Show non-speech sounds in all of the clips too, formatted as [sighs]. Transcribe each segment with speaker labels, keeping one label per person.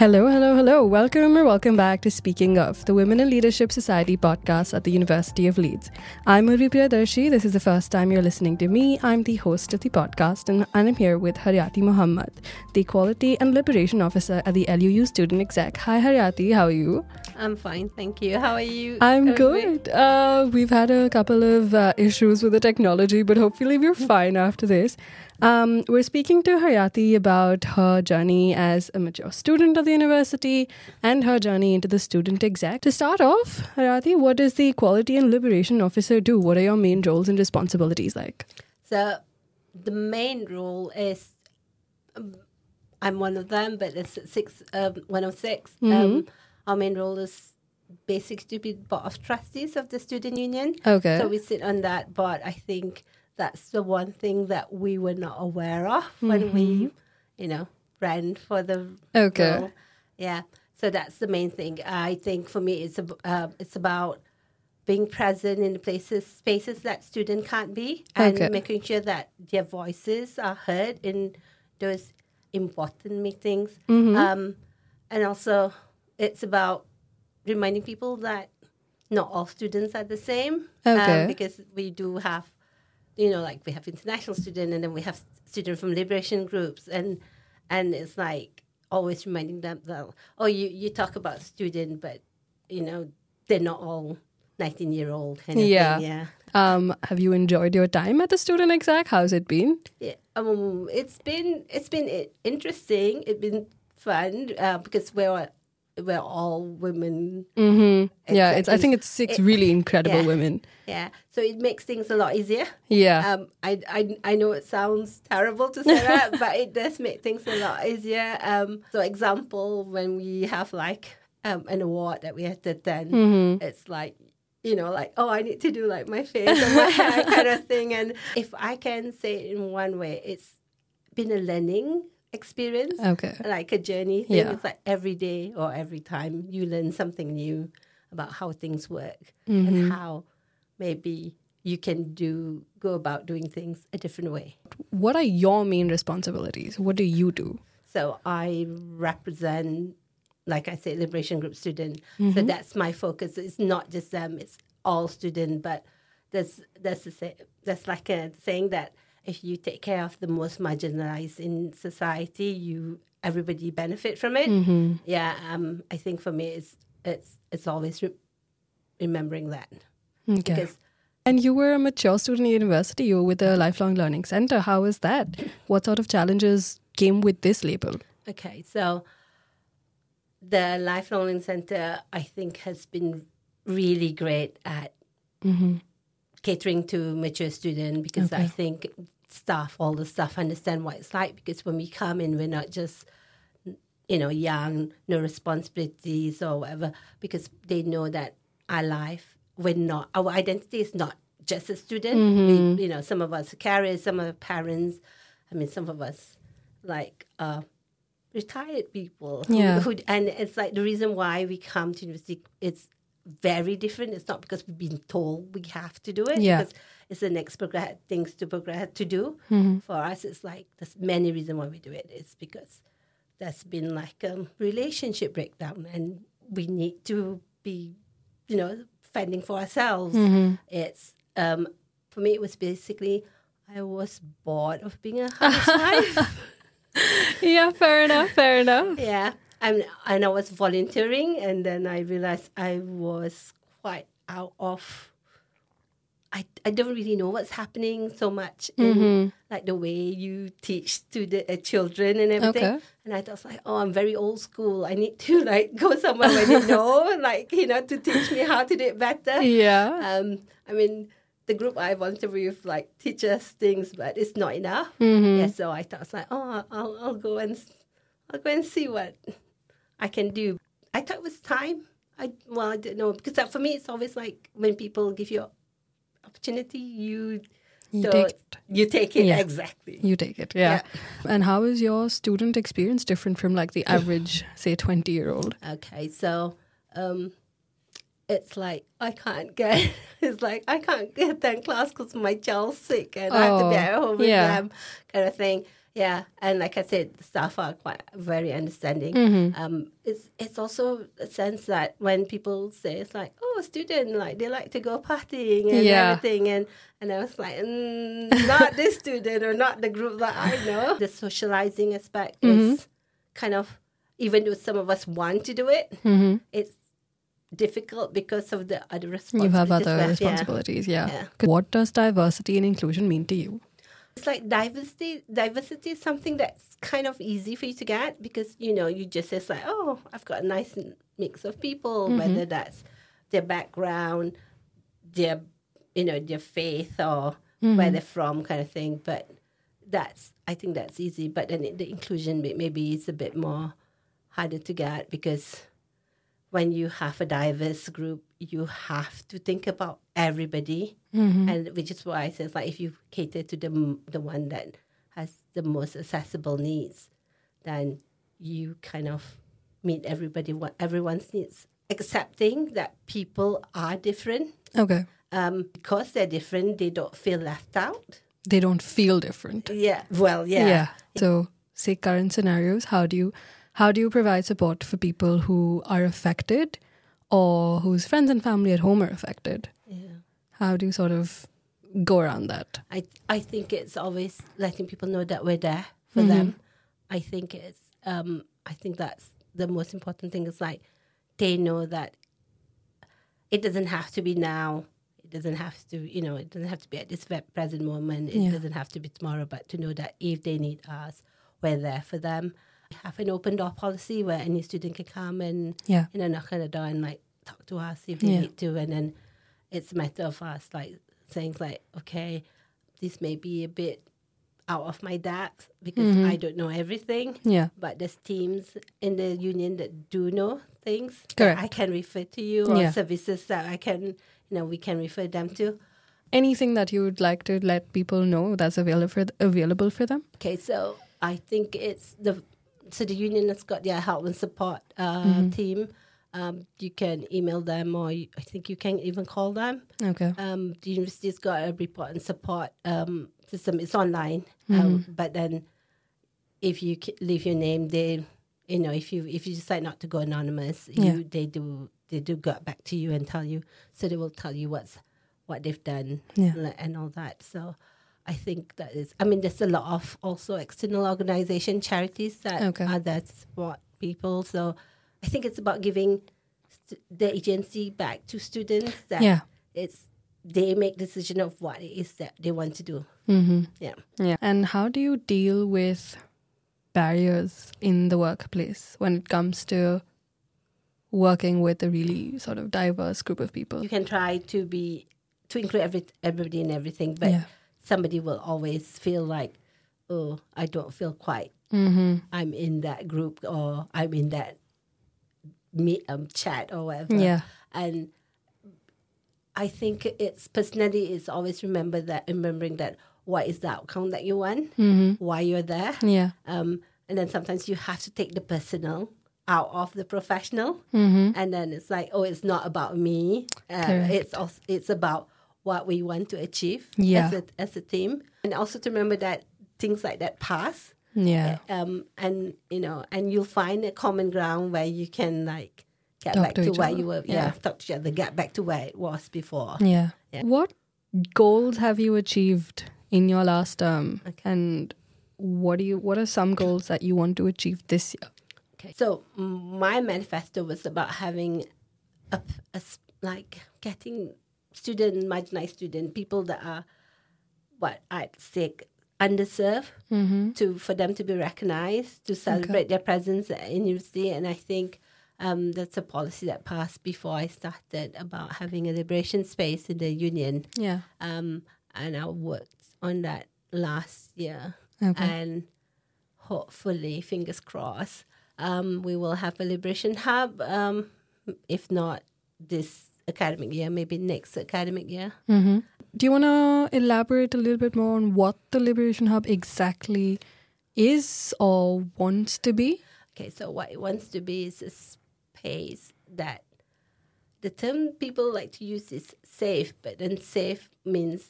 Speaker 1: Hello, hello, hello. Welcome or welcome back to Speaking of, the Women in Leadership Society podcast at the University of Leeds. I'm Urvi Priyadarshi. This is the first time you're listening to me. I'm the host of the podcast, and I'm here with Haryati Mohammed, the Equality and Liberation Officer at the LUU Student Exec. Hi, Haryati. How are you?
Speaker 2: I'm fine, thank you. How are you?
Speaker 1: I'm good. Uh, we've had a couple of uh, issues with the technology, but hopefully we're fine after this. Um, we're speaking to Haryati about her journey as a mature student of the university and her journey into the student exec. To start off, Haryati, what does the Equality and Liberation Officer do? What are your main roles and responsibilities like?
Speaker 2: So, the main role is um, I'm one of them, but it's six, um, one of 6
Speaker 1: Mm-hmm.
Speaker 2: Um, our main role is basically to be board of trustees of the student union.
Speaker 1: Okay.
Speaker 2: So we sit on that board. I think that's the one thing that we were not aware of when we, you know, ran for the
Speaker 1: Mm-hmm. Okay.
Speaker 2: role. Yeah. So that's the main thing. I think for me, it's ab- uh, it's about being present in the places spaces that student can't be, and
Speaker 1: Okay.
Speaker 2: making sure that their voices are heard in those important meetings.
Speaker 1: Mm-hmm.
Speaker 2: Um, and also, it's about reminding people that not all students are the same.
Speaker 1: Okay.
Speaker 2: Um, because we do have, you know, like we have international students and then we have students from liberation groups. And and it's like always reminding them that, oh, you, you talk about student, but, you know, they're not all 19 year old kind of
Speaker 1: Yeah.
Speaker 2: thing. Yeah.
Speaker 1: Um, have you enjoyed your time at the student exec? How's it been?
Speaker 2: Yeah, um, it's been it's been interesting. It's been fun uh, because we're we're all women.
Speaker 1: Mm-hmm. Yeah, it's. I think it's six
Speaker 2: It-
Speaker 1: really incredible
Speaker 2: yeah.
Speaker 1: women.
Speaker 2: Yeah, so it makes things a lot easier.
Speaker 1: Yeah.
Speaker 2: Um, I, I I know it sounds terrible to say that, [laughs] but it does make things a lot easier. Um, so example when we have like um, an award that we have to attend,
Speaker 1: Mm-hmm.
Speaker 2: it's like you know like oh I need to do like my face and my hair kind of thing. And if I can say it in one way, it's been a learning experience
Speaker 1: okay.
Speaker 2: like a journey thing.
Speaker 1: Yeah.
Speaker 2: It's like every day or every time you learn something new about how things work
Speaker 1: Mm-hmm.
Speaker 2: and how maybe you can do go about doing things a different way.
Speaker 1: What are your main responsibilities? What do you do?
Speaker 2: So I represent, like I say liberation group student.
Speaker 1: Mm-hmm.
Speaker 2: So that's my focus. It's not just them; it's all student. But there's there's a say, there's like a saying that if you take care of the most marginalized in society, you everybody benefit from it.
Speaker 1: Mm-hmm.
Speaker 2: Yeah, um, I think for me, it's it's it's always re- remembering that
Speaker 1: Okay.
Speaker 2: because
Speaker 1: And you were a mature student at university. You were with the Lifelong Learning Center. How was that? What sort of challenges came with this label?
Speaker 2: Okay, so the Lifelong Learning Center, I think, has been really great at
Speaker 1: Mm-hmm.
Speaker 2: Catering to mature students because I think staff, all the staff, understand what it's like because when we come in, we're not just you know young, no responsibilities or whatever, because they know that our life, we're not our identity is not just a student. We, you know, some of us are carriers, some are parents. I mean, some of us like uh, retired people. who-
Speaker 1: Yeah.
Speaker 2: who, and it's like the reason why we come to university. It's very different. It's not because we've been told we have to do it.
Speaker 1: Yeah.
Speaker 2: Because it's the next progress things to progress to do. For us, it's like there's many reasons why we do it. It's because there's been like a relationship breakdown, and we need to be, you know, fending for ourselves. It's um, for me. It was basically I was bored of being a housewife. [laughs]
Speaker 1: Yeah, fair enough. Fair enough.
Speaker 2: Yeah, and and I was volunteering, and then I realized I was quite out of. I, I don't really know what's happening so much in
Speaker 1: Mm-hmm.
Speaker 2: like the way you teach to the uh, children and everything.
Speaker 1: Okay.
Speaker 2: And I thought like, oh, I'm very old school. I need to [laughs] like go somewhere where they [laughs] know, like you know, to teach me how to do it better.
Speaker 1: Yeah.
Speaker 2: Um, I mean, the group I volunteer with like teach us things, but it's not enough.
Speaker 1: Mm-hmm.
Speaker 2: Yeah, so I thought, I was like, oh, I'll, I'll go and I'll go and see what I can do. I thought it was time. I well, I don't know because for me, it's always like when people give you opportunity, you
Speaker 1: You take it.
Speaker 2: You take it
Speaker 1: Yeah.
Speaker 2: exactly.
Speaker 1: You take it. Yeah. And how is your student experience different from like the average, [laughs] say, 20 year old?
Speaker 2: Okay, so um, it's like I can't get. [laughs] It's like I can't get attend class because my child's sick and I have to be
Speaker 1: Oh,
Speaker 2: at home with
Speaker 1: yeah.
Speaker 2: them, kind of thing. Yeah, and like I said, the staff are quite very understanding.
Speaker 1: Mm-hmm.
Speaker 2: Um, it's it's also a sense that when people say it's like, oh, student, like they like to go partying and
Speaker 1: Yeah.
Speaker 2: everything, and and I was like, mm, not this student or not the group that I know. The socializing aspect
Speaker 1: Mm-hmm.
Speaker 2: is kind of even though some of us want to do it,
Speaker 1: Mm-hmm.
Speaker 2: it's difficult because of the other
Speaker 1: You
Speaker 2: responsibilities.
Speaker 1: have other
Speaker 2: we have. Yeah.
Speaker 1: responsibilities, yeah.
Speaker 2: Yeah.
Speaker 1: What does diversity and inclusion mean to you?
Speaker 2: It's like diversity. Diversity is something that's kind of easy for you to get because you know you just say like, oh, I've got a nice mix of people, mm-hmm. whether that's their background, their you know their faith or mm-hmm. where they're from, kind of thing. But that's I think that's easy. But then the inclusion may- maybe is a bit more harder to get because when you have a diverse group, you have to think about everybody, and which is why I says like if you cater to the the one that has the most accessible needs, then you kind of meet everybody what everyone's needs, accepting that people are different.
Speaker 1: Okay.
Speaker 2: Um, because they're different, they don't feel left out.
Speaker 1: They don't feel different.
Speaker 2: Yeah, well, yeah,
Speaker 1: Yeah. So, say current scenarios, how do you how do you provide support for people who are affected or whose friends and family at home are affected? How do you sort of go around that?
Speaker 2: I I think it's always letting people know that we're there for them. I think it's um I think that's the most important thing is like they know that it doesn't have to be now. It doesn't have to, you know, it doesn't have to be at this present moment. It
Speaker 1: Yeah.
Speaker 2: doesn't have to be tomorrow, but to know that if they need us, we're there for them. We have an open door policy where any student can come and
Speaker 1: Yeah.
Speaker 2: you know, knock on the door and like talk to us if they
Speaker 1: Yeah.
Speaker 2: need to. And then it's a matter of us like saying like, okay, this may be a bit out of my depth because
Speaker 1: Mm-hmm.
Speaker 2: I don't know everything.
Speaker 1: Yeah.
Speaker 2: But there's teams in the union that do know things
Speaker 1: Correct.
Speaker 2: that I can refer to you or
Speaker 1: Yeah.
Speaker 2: services that I can, you know, we can refer them to.
Speaker 1: Anything that you would like to let people know that's available for available for them?
Speaker 2: Okay, so I think it's the so the union has got their help and support uh,
Speaker 1: Mm-hmm.
Speaker 2: team. Um, you can email them, or you, I think you can even call them.
Speaker 1: Okay.
Speaker 2: Um, the university's got a report and support um, system. It's online,
Speaker 1: Mm-hmm.
Speaker 2: um, but then if you leave your name, they, you know, if you if you decide not to go anonymous,
Speaker 1: Yeah.
Speaker 2: you they do they do get back to you and tell you. So they will tell you what's what they've done
Speaker 1: Yeah.
Speaker 2: and all that. So I think that is. I mean, there's a lot of also external organization charities that
Speaker 1: Okay.
Speaker 2: are there to support people. So I think it's about giving st- the agency back to students. That
Speaker 1: Yeah.
Speaker 2: it's they make decision of what it is that they want to do.
Speaker 1: Mm-hmm.
Speaker 2: Yeah.
Speaker 1: Yeah. And how do you deal with barriers in the workplace when it comes to working with a really sort of diverse group of people?
Speaker 2: You can try to be to include every, everybody in everything, but
Speaker 1: Yeah.
Speaker 2: somebody will always feel like, oh, I don't feel quite.
Speaker 1: Mm-hmm.
Speaker 2: I'm in that group or I'm in that meet um, chat or whatever.
Speaker 1: Yeah.
Speaker 2: and I think it's personally is always remember that remembering that what is the outcome that you want,
Speaker 1: Mm-hmm.
Speaker 2: why you're there,
Speaker 1: Yeah.
Speaker 2: um, and then sometimes you have to take the personal out of the professional,
Speaker 1: Mm-hmm.
Speaker 2: and then it's like, oh, it's not about me. Uh, it's also, it's about what we want to achieve
Speaker 1: Yeah.
Speaker 2: as a as a team, and also to remember that things like that pass
Speaker 1: Yeah.
Speaker 2: um, and you know, and you'll find a common ground where you can like get
Speaker 1: Talk
Speaker 2: back
Speaker 1: to
Speaker 2: to, where
Speaker 1: other.
Speaker 2: you were.
Speaker 1: Yeah.
Speaker 2: Yeah. talk to each other, get back to where it was before.
Speaker 1: Yeah.
Speaker 2: Yeah.
Speaker 1: What goals have you achieved in your last term?
Speaker 2: Okay.
Speaker 1: And what do you what are some goals that you want to achieve this year?
Speaker 2: Okay, so my manifesto was about having a like getting student, marginalized student, people that are what I'd say underserved
Speaker 1: Mm-hmm.
Speaker 2: to for them to be recognized to celebrate their presence at university and i think um, that's a policy that passed before i started about having a liberation space in the union
Speaker 1: Yeah.
Speaker 2: um, and i worked on that last year
Speaker 1: Okay.
Speaker 2: and hopefully fingers crossed um, we will have a liberation hub um, if not this academic year maybe next academic year
Speaker 1: Mm-hmm. Do you want to elaborate a little bit more on what the Liberation Hub exactly is or wants to be?
Speaker 2: Okay, so what it wants to be is a space that the term people like to use is safe, but then safe means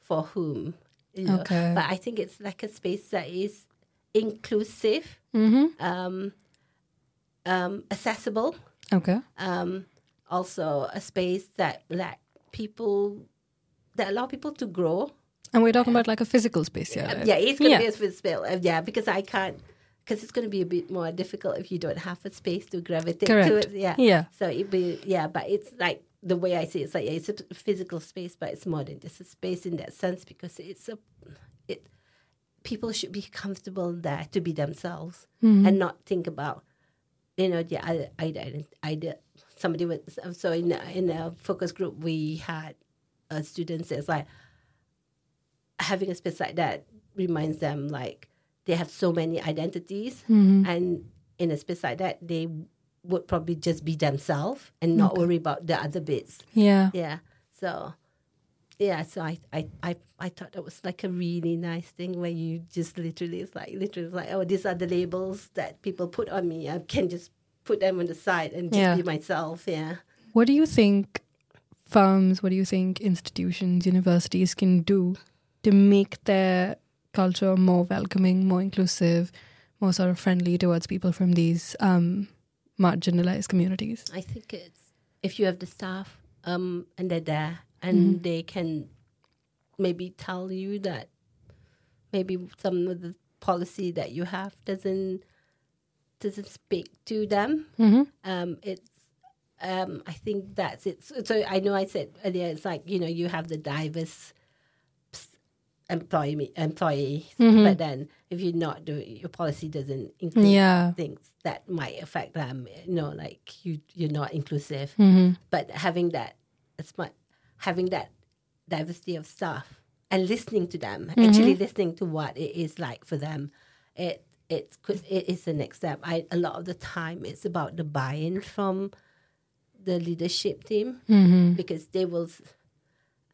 Speaker 2: for whom. You know?
Speaker 1: Okay.
Speaker 2: But I think it's like a space that is inclusive,
Speaker 1: Mm-hmm.
Speaker 2: um, um, accessible.
Speaker 1: Okay.
Speaker 2: Um, also, a space that let people that allow people to grow.
Speaker 1: And we're talking about like a physical space right?
Speaker 2: Yeah, it's gonna
Speaker 1: Yeah.
Speaker 2: be a physical. Uh, yeah, because I can't. Because it's going to be a bit more difficult if you don't have a space to gravitate to it. Yeah.
Speaker 1: Yeah.
Speaker 2: So it be yeah, but it's like the way I see it, it's like yeah, it's a physical space, but it's more than just a space in that sense because it's a it. People should be comfortable there to be themselves and not think about you know the I I I, I did somebody was so in a, in a focus group we had uh, a student says like having a space like that reminds them like they have so many identities mm-hmm. and in a space like that they would probably just be themselves and not worry about the other bits.
Speaker 1: Yeah.
Speaker 2: yeah. So yeah so I, I i i thought that was like a really nice thing where you just literally it's like literally it's like oh these are the labels that people put on me. I can just put them on the side and just
Speaker 1: Yeah.
Speaker 2: be myself yeah
Speaker 1: What do you think firms, what do you think institutions, universities can do to make their culture more welcoming, more inclusive, more sort of friendly towards people from these um, marginalized communities?
Speaker 2: I think it's if you have the staff um, and they're there and they can maybe tell you that maybe some of the policy that you have doesn't doesn't speak to them.
Speaker 1: Mm-hmm.
Speaker 2: Um, it's um, I think that's it. So, so I know I said earlier it's like you know you have the diverse employee employees, but then if you're not doing your policy doesn't include
Speaker 1: Yeah.
Speaker 2: things that might affect them. You know, like you you're not inclusive.
Speaker 1: Mm-hmm.
Speaker 2: But having that, it's my, having that diversity of staff and listening to them, actually listening to what it is like for them, it it could it is the next step. I a lot of the time it's about the buy-in from the leadership team
Speaker 1: Mm-hmm.
Speaker 2: because they will.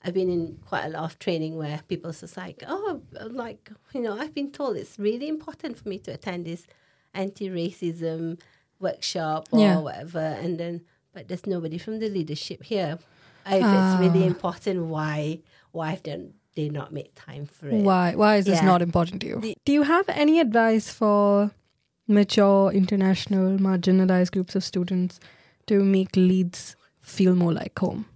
Speaker 2: I've been in quite a lot of training where people just like, oh, like you know, I've been told it's really important for me to attend this anti-racism workshop or
Speaker 1: Yeah.
Speaker 2: whatever, and then but there's nobody from the leadership here. If it's really important, why why have they, they not make time for it?
Speaker 1: Why? Why is this
Speaker 2: Yeah.
Speaker 1: not important to you? Do you have any advice for mature, international, marginalized groups of students to make Leeds feel more like home?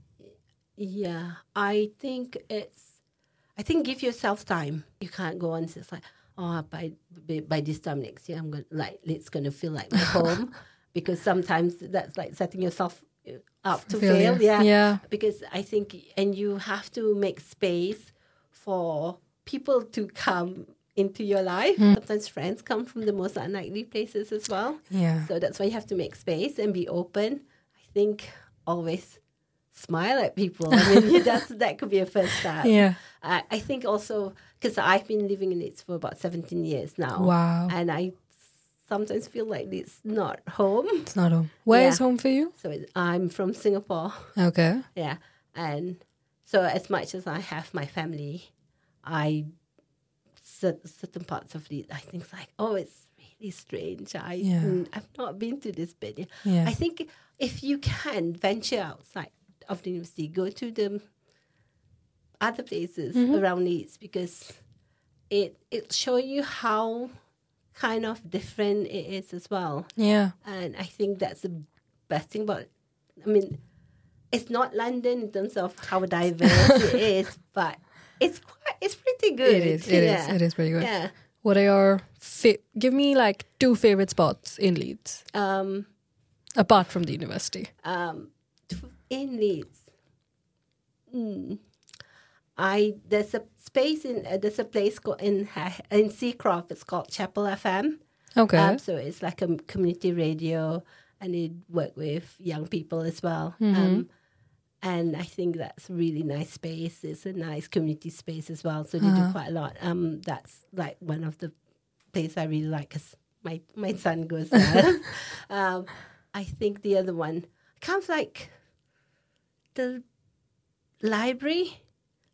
Speaker 2: Yeah, I think it's. I think give yourself time. You can't go on and just like, oh, by by, by this time next year, I'm gonna like it's gonna feel like my home, [laughs] because sometimes that's like setting yourself uh, up to
Speaker 1: Failure.
Speaker 2: fail. Yeah,
Speaker 1: Yeah.
Speaker 2: Because I think, and you have to make space for people to come into your life. Hmm. Sometimes friends come from the most unlikely places as well.
Speaker 1: Yeah.
Speaker 2: So that's why you have to make space and be open. I think always smile at people. I mean, [laughs] that's that could be a first step.
Speaker 1: Yeah.
Speaker 2: I, I think also because I've been living in Leeds for about 17 years now.
Speaker 1: Wow.
Speaker 2: And I sometimes feel like it's not home.
Speaker 1: It's not home. Where is
Speaker 2: Yeah.
Speaker 1: home for you?
Speaker 2: So it, I'm from Singapore.
Speaker 1: Okay. [laughs]
Speaker 2: Yeah. And so as much as I have my family, I certain parts of Leeds, I think it's like, oh, it's really strange. I
Speaker 1: Yeah.
Speaker 2: mm, I've not been to this bit.
Speaker 1: Yeah.
Speaker 2: I think if you can venture outside of the university, go to the other places
Speaker 1: Mm-hmm.
Speaker 2: around Leeds because it it show you how kind of different it is as well.
Speaker 1: Yeah.
Speaker 2: And I think that's the best thing about I mean, it's not London in terms of how diverse it [laughs] is, but it's quite it's pretty good.
Speaker 1: It is. It is.
Speaker 2: yeah.
Speaker 1: It is pretty good.
Speaker 2: Yeah.
Speaker 1: What are your fa- give me like two favorite spots in Leeds
Speaker 2: Um
Speaker 1: apart from the university?
Speaker 2: um, in Leeds. Mm, I there's a space in uh, there's a place called in in Seacroft. It's called Chapel FM.
Speaker 1: Okay.
Speaker 2: Um, so it's like a community radio, and it work with young people as well. Um, and I think that's a really nice space. It's a nice community space as well. So they do quite a lot. Um, that's like one of the places I really like because my my son goes there. [laughs] um, I think the other one kind of like the library.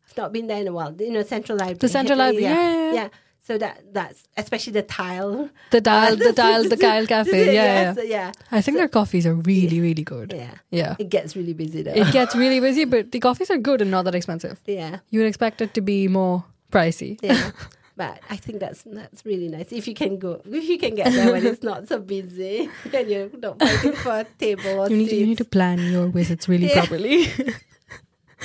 Speaker 2: I've not been there in a while. You know, Central Library.
Speaker 1: The Central Library, yeah, yeah, yeah.
Speaker 2: So that that's especially the tile.
Speaker 1: the [laughs] dial, the dial, the Kyle [laughs] Cafe. Yeah, yeah.
Speaker 2: yeah,
Speaker 1: I think their coffees are really, really good.
Speaker 2: yeah.
Speaker 1: Yeah.
Speaker 2: It gets really busy though.
Speaker 1: It gets really busy, [laughs] but the coffees are good and not that expensive.
Speaker 2: yeah,
Speaker 1: You would expect it to be more pricey.
Speaker 2: yeah. But I think that's that's really nice. If you can go, if you can get there when it's not so busy, and you're not fighting for a table or
Speaker 1: You need to, you need to plan your visits really
Speaker 2: Yeah.
Speaker 1: properly.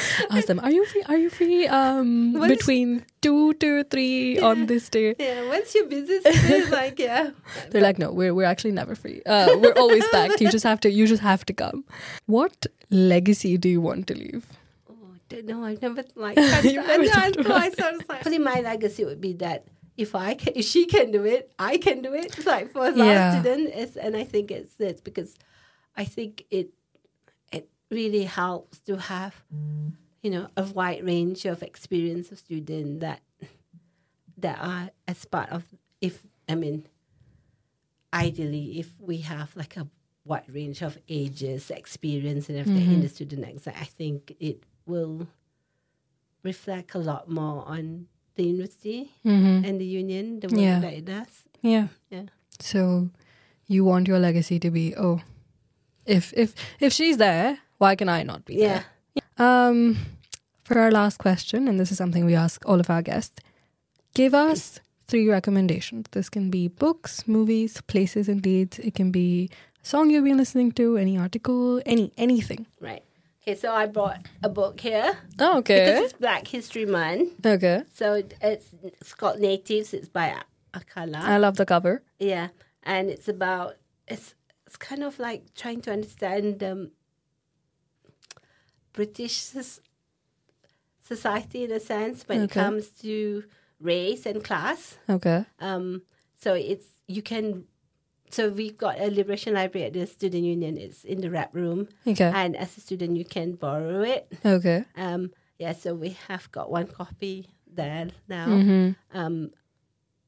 Speaker 1: [laughs] Ask them, are you free? Are you free? Um,
Speaker 2: is-
Speaker 1: between two to three on this day.
Speaker 2: Yeah, once you're busy, [laughs] like yeah.
Speaker 1: They're like, no, we're we're actually never free. Uh, we're always packed. You just have to. You just have to come. What legacy do you want to leave?
Speaker 2: Oh, know. I've never like. [laughs]
Speaker 1: Never
Speaker 2: I,
Speaker 1: thought
Speaker 2: I,
Speaker 1: about
Speaker 2: I, sort of like, probably my legacy would be that if I can, if she can do it, I can do it. It's like for a
Speaker 1: Yeah.
Speaker 2: student, it's, and I think it's this because I think it really helps to have you know a wide range of experience of students that that are as part of if I mean ideally if we have like a wide range of ages, experience and everything in the student exam, I think it will reflect a lot more on the university
Speaker 1: Mm-hmm.
Speaker 2: and the union, the work
Speaker 1: Yeah.
Speaker 2: that it does.
Speaker 1: Yeah.
Speaker 2: Yeah.
Speaker 1: So, you want your legacy to be oh, if if if she's there, why can I not be
Speaker 2: Yeah.
Speaker 1: there? Um, for our last question, and this is something we ask all of our guests, give us three recommendations. This can be books, movies, places and Leeds. It can be a song you've been listening to, any article, any anything.
Speaker 2: Right. Okay, so I brought a book here
Speaker 1: Oh,
Speaker 2: because
Speaker 1: okay.
Speaker 2: it's Black History Month.
Speaker 1: Okay.
Speaker 2: So it's it's called Natives. It's by Akala.
Speaker 1: I love the cover.
Speaker 2: Yeah, and it's about it's it's kind of like trying to understand um, British society in a sense when it comes to race and class.
Speaker 1: Okay.
Speaker 2: Um, so it's you can. So we've got a liberation library at the student union. It's in the rep room,
Speaker 1: Okay.
Speaker 2: and as a student you can borrow it.
Speaker 1: Okay.
Speaker 2: Um, yeah, so we have got one copy there now
Speaker 1: Mm-hmm.
Speaker 2: um,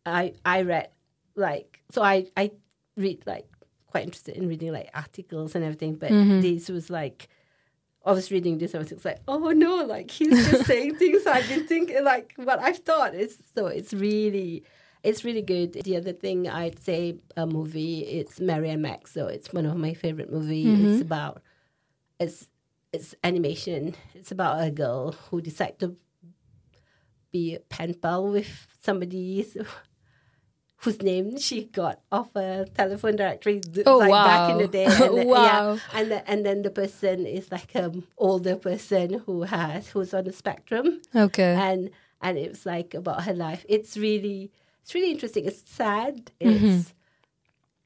Speaker 2: I I read like so I I read like quite interested in reading like articles and everything, but this was like I was reading this, I was just like, oh no, like he's just [laughs] saying things I've been thinking, like what I've thought. It's so it's really, it's really good. The other thing I'd say a movie, it's Mary and Max. So it's one of my favorite movies. It's mm-hmm. about, it's it's animation. It's about a girl who decides to be a pen pal with somebody [laughs] whose name she got off a telephone directory
Speaker 1: Oh,
Speaker 2: like back in the day. And [laughs] then,
Speaker 1: Wow.
Speaker 2: yeah, and the, and then the person is like an older person who has who's on the spectrum,
Speaker 1: Okay.
Speaker 2: and and it was like about her life. It's really it's really interesting. It's sad.
Speaker 1: Mm-hmm.
Speaker 2: It's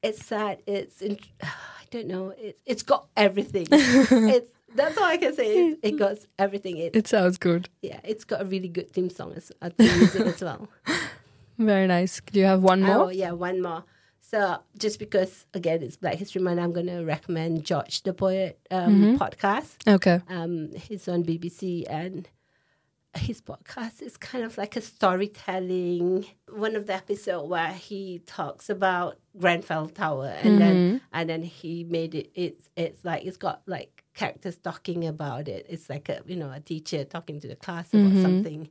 Speaker 2: it's sad. It's in, [sighs] I don't know. It's it's got everything. [laughs] it's that's all I can say. It, it got everything. It,
Speaker 1: It sounds good.
Speaker 2: yeah, it's got a really good theme song as a theme music as well. [laughs]
Speaker 1: Very nice. Do you have one more?
Speaker 2: Oh yeah, one more. So just because again it's Black History Month, I'm gonna recommend George the Poet um,
Speaker 1: Mm-hmm.
Speaker 2: podcast.
Speaker 1: Okay.
Speaker 2: Um, he's on BBC and his podcast is kind of like a storytelling. One of the episode where he talks about Grenfell Tower, and then and then he made it. It's it's like it's got like characters talking about it. It's like a you know a teacher talking to the class about something.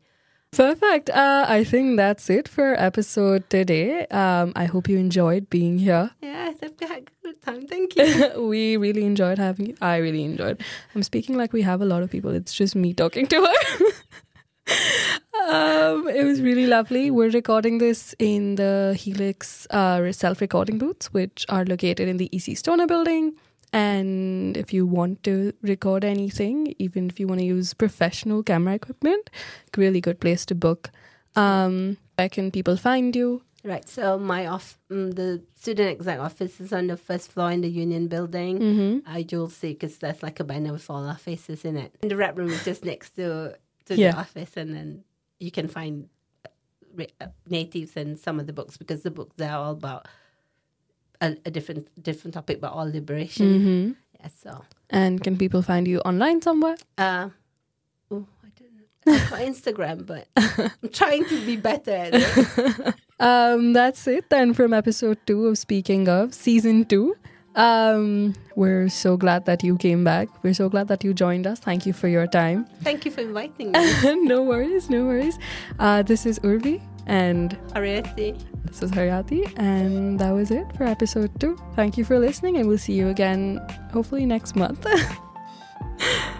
Speaker 1: Perfect. Uh, I think that's it for episode today. Um, I hope you enjoyed being here. [laughs]
Speaker 2: Yeah, I've had a good time. Thank you. [laughs]
Speaker 1: we really enjoyed having you. I really enjoyed. I'm speaking like we have a lot of people. It's just me talking to her. [laughs] um, it was really lovely. We're recording this in the Helix uh, self-recording booths, which are located in the EC Stoner building. And if you want to record anything, even if you want to use professional camera equipment, really good place to book. Um, where can people find you?
Speaker 2: Right. So my off, um, the student exec office is on the first floor in the Union Building.
Speaker 1: Mm-hmm.
Speaker 2: Uh, you'll see because there's like a banner with all our faces in it. And the rep room is just next to to
Speaker 1: Yeah.
Speaker 2: the office, and then you can find uh, re- uh, natives and some of the books because the books are all about a, a different different topic, but all liberation.
Speaker 1: Mm-hmm.
Speaker 2: Yeah. So,
Speaker 1: And can people find you online somewhere?
Speaker 2: uh, oh, I don't know. [laughs] Instagram, but I'm trying to be better at it. [laughs]
Speaker 1: Um, that's it then from episode two of Speaking of season two. Um, we're so glad that you came back. We're so glad that you joined us. Thank you for your time.
Speaker 2: Thank you for inviting [laughs] me,
Speaker 1: no worries, no worries. Uh, this is Urvi and This was Haryati, and that was it for episode two. Thank you for listening, and we'll see you again hopefully next month. [laughs]